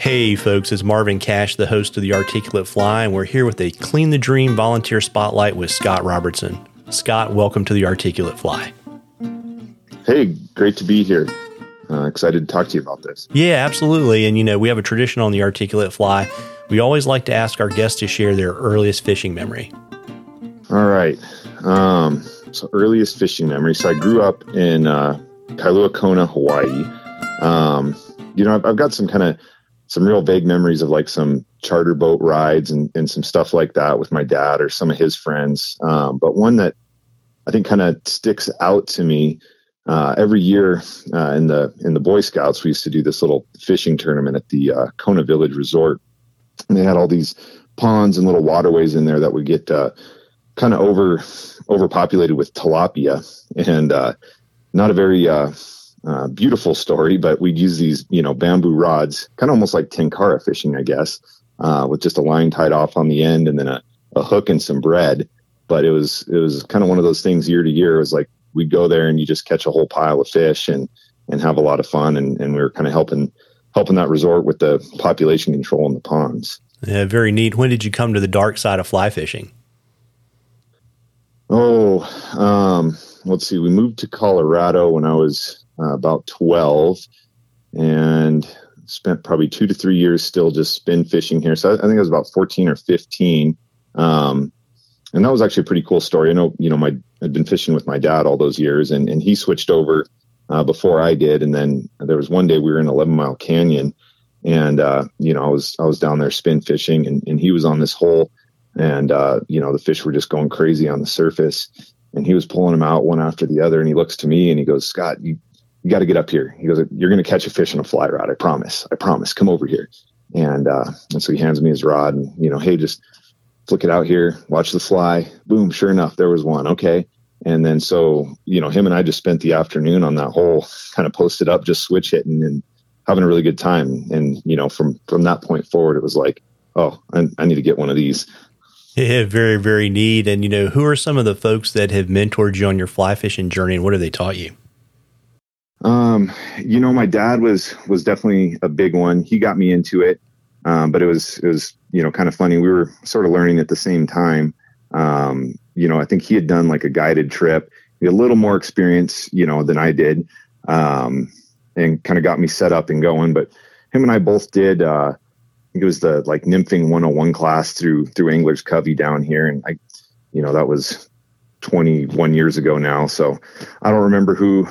Hey, folks, it's Marvin Cash, the host of The Articulate Fly, and we're here with a Clean the Dream volunteer spotlight with Scott Robertson. Scott, welcome to The Articulate Fly. Hey, great to be here. Uh, excited to talk to you about this. Yeah, absolutely. And, you know, we have a tradition on The Articulate Fly. We always like to ask our guests to share their earliest fishing memory. All right. Um, so, earliest fishing memory. So, I grew up in uh, Kailua Kona, Hawaii. Um, you know, I've, I've got some kind of some real vague memories of like some charter boat rides and, and some stuff like that with my dad or some of his friends. Um, but one that I think kind of sticks out to me uh, every year uh, in the in the Boy Scouts, we used to do this little fishing tournament at the uh, Kona Village Resort, and they had all these ponds and little waterways in there that would get uh, kind of over overpopulated with tilapia, and uh, not a very uh, beautiful story, but we'd use these, you know, bamboo rods, kind of almost like tenkara fishing, I guess, uh, with just a line tied off on the end and then a, a hook and some bread. But it was it was kind of one of those things year to year. It was like we'd go there and you just catch a whole pile of fish and and have a lot of fun. And, and we were kind of helping helping that resort with the population control in the ponds. Yeah, very neat. When did you come to the dark side of fly fishing? Oh, um, let's see. We moved to Colorado when I was uh, about 12 and spent probably two to three years still just spin fishing here. So I, think I was about 14 or 15. Um, and that was actually a pretty cool story. I know, you know, my, I'd been fishing with my dad all those years and, and he switched over uh, before I did. And then there was one day we were in 11 mile canyon and, uh, you know, I was, I was down there spin fishing and, and he was on this hole and, uh, you know, the fish were just going crazy on the surface and he was pulling them out one after the other. And he looks to me and he goes, Scott, you, you got to get up here. He goes, you're going to catch a fish on a fly rod. I promise. I promise. Come over here. And, uh, and so he hands me his rod and, you know, Hey, just flick it out here, watch the fly. Boom. Sure enough, there was one. Okay. And then, so, you know, him and I just spent the afternoon on that hole kind of posted up, just switch hitting and having a really good time. And, you know, from, from that point forward, it was like, Oh, I, I need to get one of these. Yeah, very, very neat. And, you know, who are some of the folks that have mentored you on your fly fishing journey and what have they taught you? Um, you know, my dad was was definitely a big one. He got me into it, um, but it was it was you know kind of funny. We were sort of learning at the same time. Um, you know, I think he had done like a guided trip, a little more experience, you know, than I did, um, and kind of got me set up and going. But him and I both did. Uh, it was the like nymphing 101 class through through Anglers Covey down here, and I, you know, that was 21 years ago now. So I don't remember who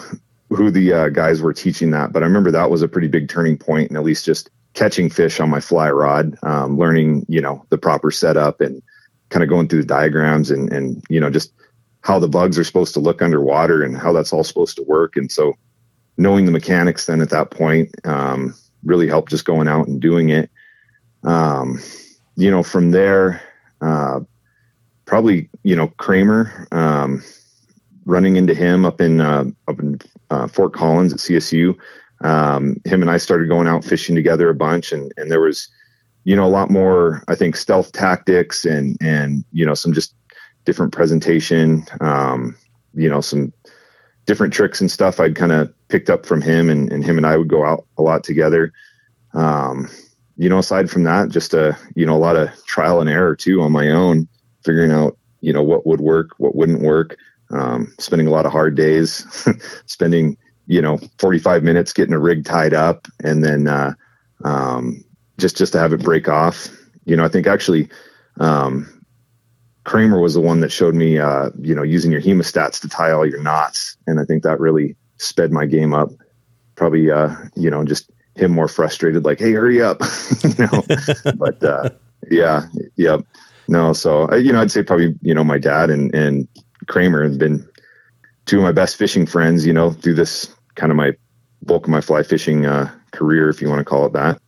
who the uh, guys were teaching that, but I remember that was a pretty big turning point, and at least just catching fish on my fly rod, um, learning you know the proper setup and kind of going through the diagrams and and you know just how the bugs are supposed to look underwater and how that's all supposed to work, and so knowing the mechanics then at that point um, really helped just going out and doing it. Um, you know, from there, uh, probably you know Kramer. Running into him up in uh, up in uh, Fort Collins at CSU. Um, him and I started going out fishing together a bunch, and and there was, you know, a lot more I think stealth tactics and and you know some just different presentation, um, you know, some different tricks and stuff I'd kind of picked up from him, and and him and I would go out a lot together. Um, you know, aside from that, just a you know a lot of trial and error too on my own, figuring out you know what would work, what wouldn't work um, spending a lot of hard days, spending you know 45 minutes getting a rig tied up, and then uh, um, just just to have it break off. You know, I think actually um, Kramer was the one that showed me uh, you know using your hemostats to tie all your knots, and I think that really sped my game up. Probably uh, you know just him more frustrated, like, "Hey, hurry up!" you know, but uh, yeah, yeah. No, so you know, I'd say probably you know my dad and and Kramer have been two of my best fishing friends, you know, through this kind of my bulk of my fly fishing uh, career, if you want to call it that.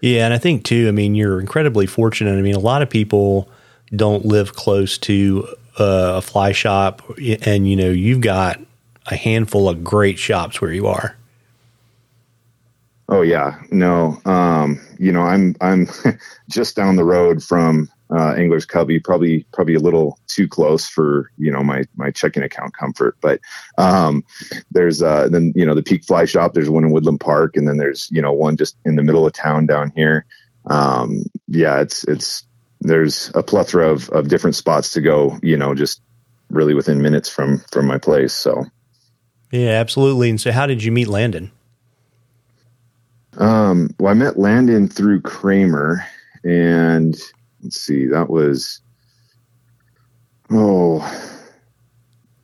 Yeah, and I think too. I mean, you're incredibly fortunate. I mean, a lot of people don't live close to uh, a fly shop, and you know, you've got a handful of great shops where you are. Oh yeah, no, um, you know, I'm I'm just down the road from uh, Angler's Covey, probably probably a little too close for you know my my checking account comfort. But um, there's uh, then you know the Peak Fly Shop. There's one in Woodland Park, and then there's you know one just in the middle of town down here. Um, yeah, it's it's there's a plethora of of different spots to go. You know, just really within minutes from from my place. So yeah, absolutely. And so, how did you meet Landon? Um, well, I met Landon through Kramer, and let's see, that was oh,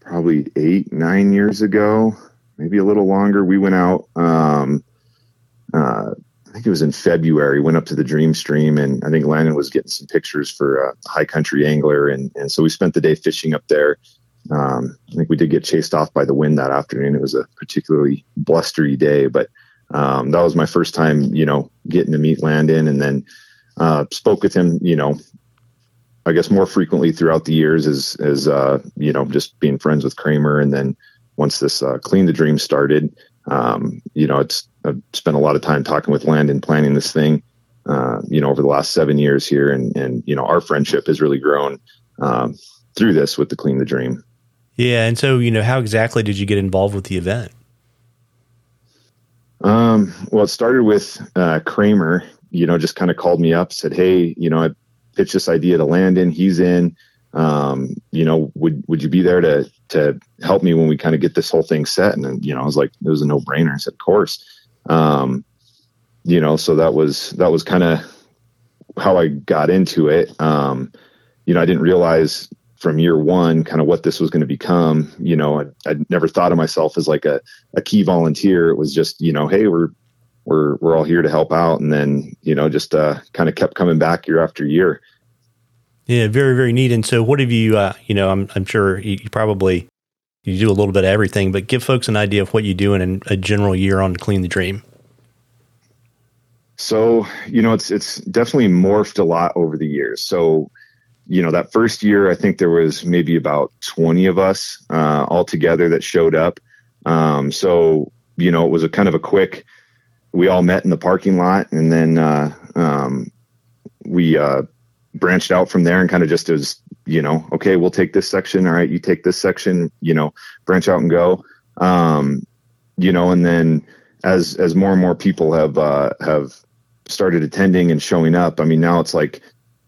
probably eight, nine years ago, maybe a little longer. We went out. Um, uh, I think it was in February. Went up to the Dream Stream, and I think Landon was getting some pictures for a high country angler, and and so we spent the day fishing up there. Um, I think we did get chased off by the wind that afternoon. It was a particularly blustery day, but um, that was my first time, you know, getting to meet Landon, and then uh, spoke with him, you know, I guess more frequently throughout the years as as uh, you know, just being friends with Kramer, and then once this uh, Clean the Dream started, um, you know, it's I've spent a lot of time talking with Landon, planning this thing, uh, you know, over the last seven years here, and and you know, our friendship has really grown um, through this with the Clean the Dream. Yeah, and so you know, how exactly did you get involved with the event? Um, well, it started with uh, Kramer. You know, just kind of called me up, said, "Hey, you know, I pitched this idea to Landon. He's in. Um, you know, would would you be there to to help me when we kind of get this whole thing set?" And you know, I was like, it was a no brainer. I said, "Of course." Um, you know, so that was that was kind of how I got into it. Um, you know, I didn't realize from year one kind of what this was going to become you know I, would never thought of myself as like a, a key volunteer it was just you know hey we're we're we're all here to help out. And then you know just uh, kind of kept coming back year after year. Yeah very very neat. And so what have you uh, you know i'm, I'm sure you, you, probably you do a little bit of everything but give folks an idea of what you do in a general year on clean the dream. So you know it's it's definitely morphed a lot over the years. So you know, that first year, I think there was maybe about 20 of us uh, all together that showed up. Um, so, you know, it was a kind of a quick, we all met in the parking lot and then uh, um, we uh, branched out from there and kind of just as, you know, okay, we'll take this section. All right, you take this section, you know, branch out and go. Um, you know, and then as as more and more people have uh, have started attending and showing up, I mean, now it's like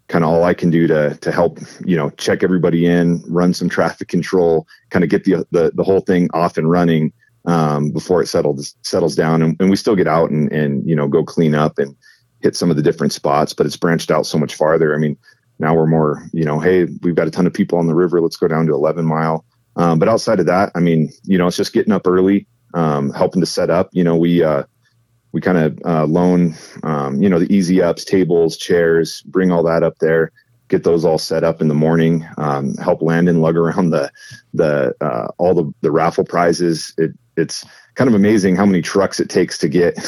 kind of all I can do to to help you know check everybody in, run some traffic control, kind of get the the, the whole thing off and running um, before it settles settles down. And, and, we still get out and and you know go clean up and hit some of the different spots, but it's branched out so much farther. I mean, now we're more you know, hey, we've got a ton of people on the river. Let's go down to 11 mile. Um, but outside of that, I mean, you know, it's just getting up early, um, helping to set up. You know, we uh, we kind of uh, loan, um, you know, the easy ups, tables, chairs, bring all that up there, get those all set up in the morning, um, help Landon lug around the, the, uh, all the, the raffle prizes. It, it's kind of amazing how many trucks it takes to get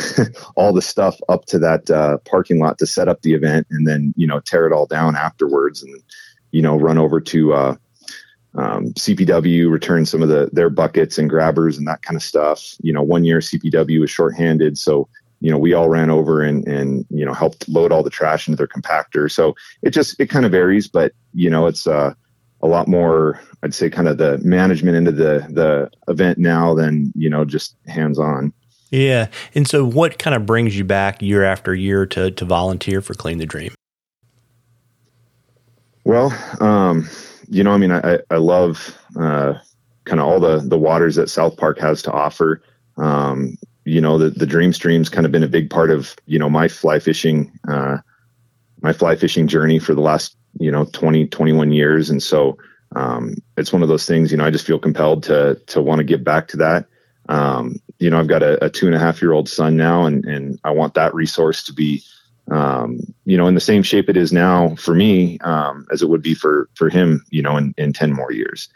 all the stuff up to that uh, parking lot to set up the event and then, you know, tear it all down afterwards and, you know, run over to, uh, um, CPW returned some of the their buckets and grabbers and that kind of stuff. You know, one year CPW was shorthanded, so you know we all ran over and and you know helped load all the trash into their compactor. So it just it kind of varies, but you know it's uh, a lot more. I'd say kind of the management into the the event now than you know just hands on. Yeah, and so what kind of brings you back year after year to to volunteer for Clean the Dream? Well, um, you know, I mean, I, I love uh, kind of all the the waters that South Park has to offer. Um, you know, the the Dream Stream's kind of been a big part of you know my fly fishing uh, my fly fishing journey for the last you know 20 21 years, and so um, it's one of those things. You know, I just feel compelled to to want to give back to that. Um, you know, I've got a, a two and a half year old son now, and and I want that resource to be um, you know, in the same shape it is now for me, um, as it would be for, for him, you know, in, in 10 more years.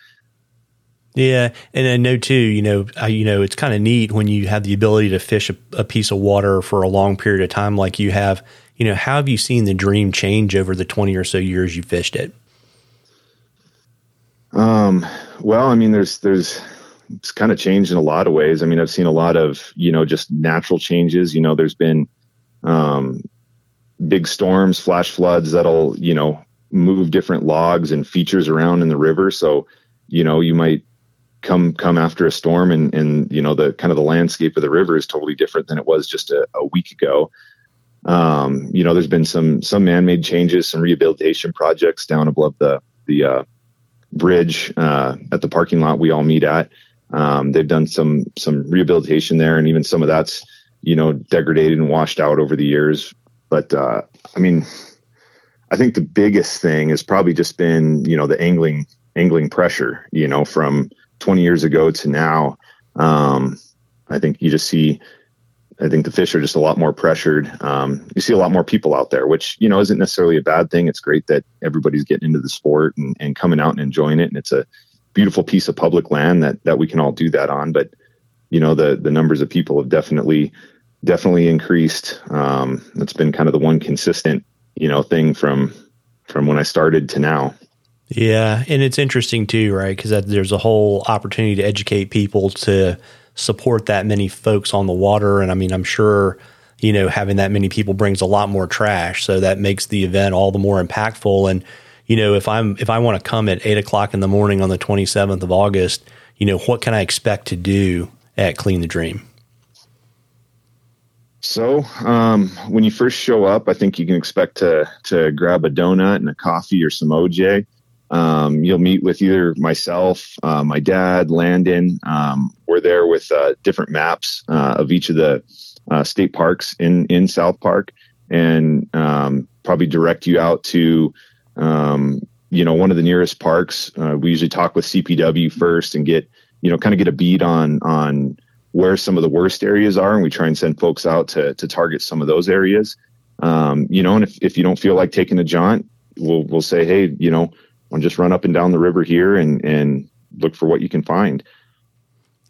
Yeah. And I know too, you know, I, you know, it's kind of neat when you have the ability to fish a, a, piece of water for a long period of time, like you have, you know, how have you seen the dream change over the 20 or so years you fished it? Um, well, I mean, there's, there's, it's kind of changed in a lot of ways. I mean, I've seen a lot of, you know, just natural changes, you know, there's been, um, big storms, flash floods that'll, you know, move different logs and features around in the river. So, you know, you might come come after a storm and and you know the kind of the landscape of the river is totally different than it was just a, a week ago. Um, you know, there's been some some man-made changes, some rehabilitation projects down above the the uh, bridge uh, at the parking lot we all meet at. Um, they've done some some rehabilitation there, and even some of that's you know degraded and washed out over the years. But uh, I mean, I think the biggest thing has probably just been you know the angling angling pressure. You know, from 20 years ago to now. Um, I think you just see I think the fish are just a lot more pressured. Um, you see a lot more people out there, which you know isn't necessarily a bad thing. It's great that everybody's getting into the sport and, and coming out and enjoying it, and it's a beautiful piece of public land that that we can all do that on. But you know the the numbers of people have definitely definitely increased. Um, that's been kind of the one consistent you know thing from from when I started to now. Yeah, and it's interesting too, right? Because there's a whole opportunity to educate people to support that many folks on the water. And I mean, I'm sure, you know, having that many people brings a lot more trash. So that makes the event all the more impactful. And, you know, if I'm, if I want to come at eight o'clock in the morning on the 27th of August, you know, what can I expect to do at Clean the Dream? So, um, when you first show up, I think you can expect to to grab a donut and a coffee or some OJ. Um, you'll meet with either myself, uh, my dad, Landon. Um, we're there with uh, different maps uh, of each of the uh, state parks in in South Park, and um, probably direct you out to um, you know one of the nearest parks. Uh, we usually talk with CPW first and get you know kind of get a beat on on where some of the worst areas are, and we try and send folks out to to target some of those areas. Um, you know, and if, if you don't feel like taking a jaunt, we'll we'll say, hey, you know and just run up and down the river here and and look for what you can find.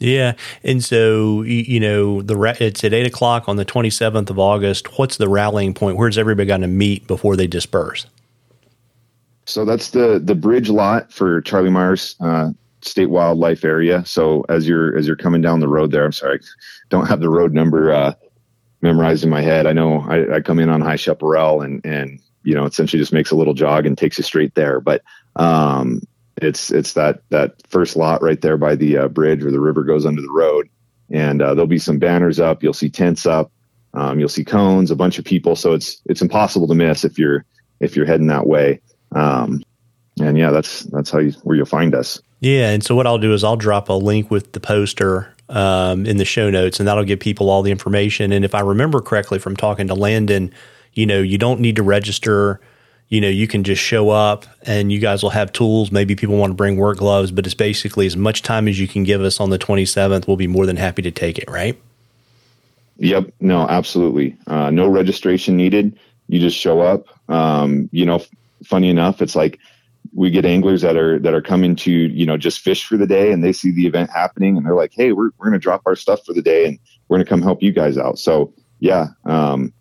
Yeah, and so you know the it's at eight o'clock on the twenty seventh of August. What's the rallying point? Where's everybody going to meet before they disperse? So that's the the bridge lot for Charlie Myers uh, State Wildlife Area. So as you're as you're coming down the road there, I'm sorry, don't have the road number uh, memorized in my head. I know I, I come in on High Chaparral and and you know essentially just makes a little jog and takes you straight there. But um, it's it's that that first lot right there by the uh, bridge where the river goes under the road, and uh, there'll be some banners up. You'll see tents up. Um, you'll see cones, a bunch of people. So it's it's impossible to miss if you're if you're heading that way. Um, and yeah, that's that's how you where you'll find us. Yeah, and so what I'll do is I'll drop a link with the poster um, in the show notes, and that'll give people all the information. And if I remember correctly from talking to Landon, you know, you don't need to register you know, you can just show up and you guys will have tools. Maybe people want to bring work gloves, but it's basically as much time as you can give us on the 27th. We'll be more than happy to take it, right? Yep. No, absolutely. Uh, no registration needed. You just show up. Um, you know, funny enough, it's like we get anglers that are that are coming to you know just fish for the day, and they see the event happening, and they're like, "Hey, we're we're going to drop our stuff for the day, and we're going to come help you guys out." So yeah, um,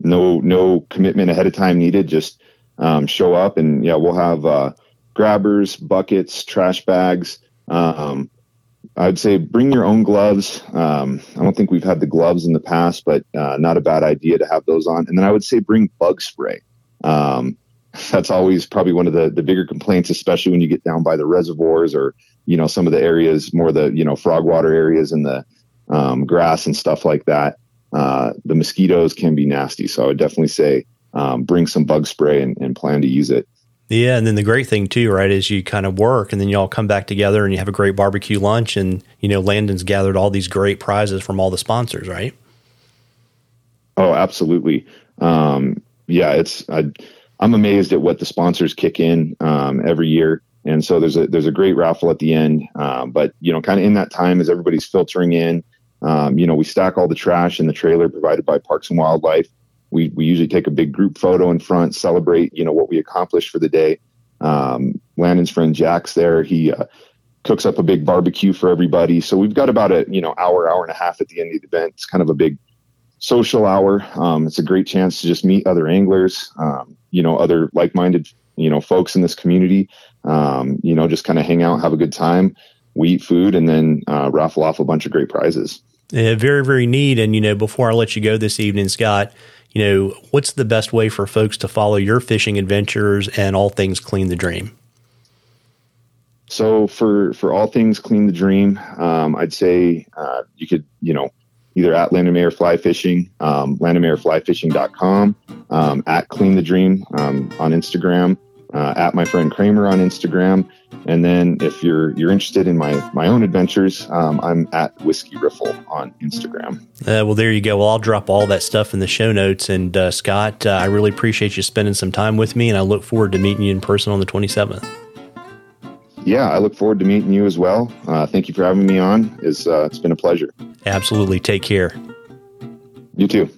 no no commitment ahead of time needed. Just um, show up and yeah, we'll have uh, grabbers, buckets, trash bags. Um, I'd say bring your own gloves. Um, I don't think we've had the gloves in the past, but uh, not a bad idea to have those on. And then I would say bring bug spray. Um, that's always probably one of the, the bigger complaints, especially when you get down by the reservoirs or, you know, some of the areas, more the, you know, frog water areas and the um, grass and stuff like that. Uh, the mosquitoes can be nasty. So I would definitely say um, bring some bug spray and, and plan to use it. Yeah, and then the great thing too, right, is you kind of work and then you all come back together and you have a great barbecue lunch and you know Landon's gathered all these great prizes from all the sponsors, right? Oh, absolutely. Um, yeah, it's I, am amazed at what the sponsors kick in um, every year, and so there's a there's a great raffle at the end. Um, but you know, kind of in that time as everybody's filtering in, um, you know, we stack all the trash in the trailer provided by Parks and Wildlife we we usually take a big group photo in front, celebrate you know what we accomplished for the day. Um, Landon's friend Jack's there. He uh, cooks up a big barbecue for everybody. So we've got about a you know hour, hour and a half at the end of the event. It's kind of a big social hour. Um, it's a great chance to just meet other anglers, um, you know, other like-minded you know folks in this community. Um, you know, just kind of hang out, have a good time. We eat food and then uh, raffle off a bunch of great prizes. Yeah, very, very neat. And, you know, before I let you go this evening, Scott, you know, what's the best way for folks to follow your fishing adventures and all things Clean the Dream? So for for all things Clean the Dream, um, I'd say uh, you could you know either at Landon Mayer Fly Fishing, um, landonmayerflyfishing.com, um, at Clean the Dream um, on Instagram, uh, at my friend Kramer on Instagram, and then if you're you're interested in my my own adventures, um, I'm at Whiskey Riffle on Instagram. Uh, well, there you go. Well, I'll drop all that stuff in the show notes. And uh, Scott, uh, I really appreciate you spending some time with me, and I look forward to meeting you in person on the 27th. Yeah, I look forward to meeting you as well. Uh, thank you for having me on. It's, uh, it's been a pleasure. Absolutely. Take care. You too.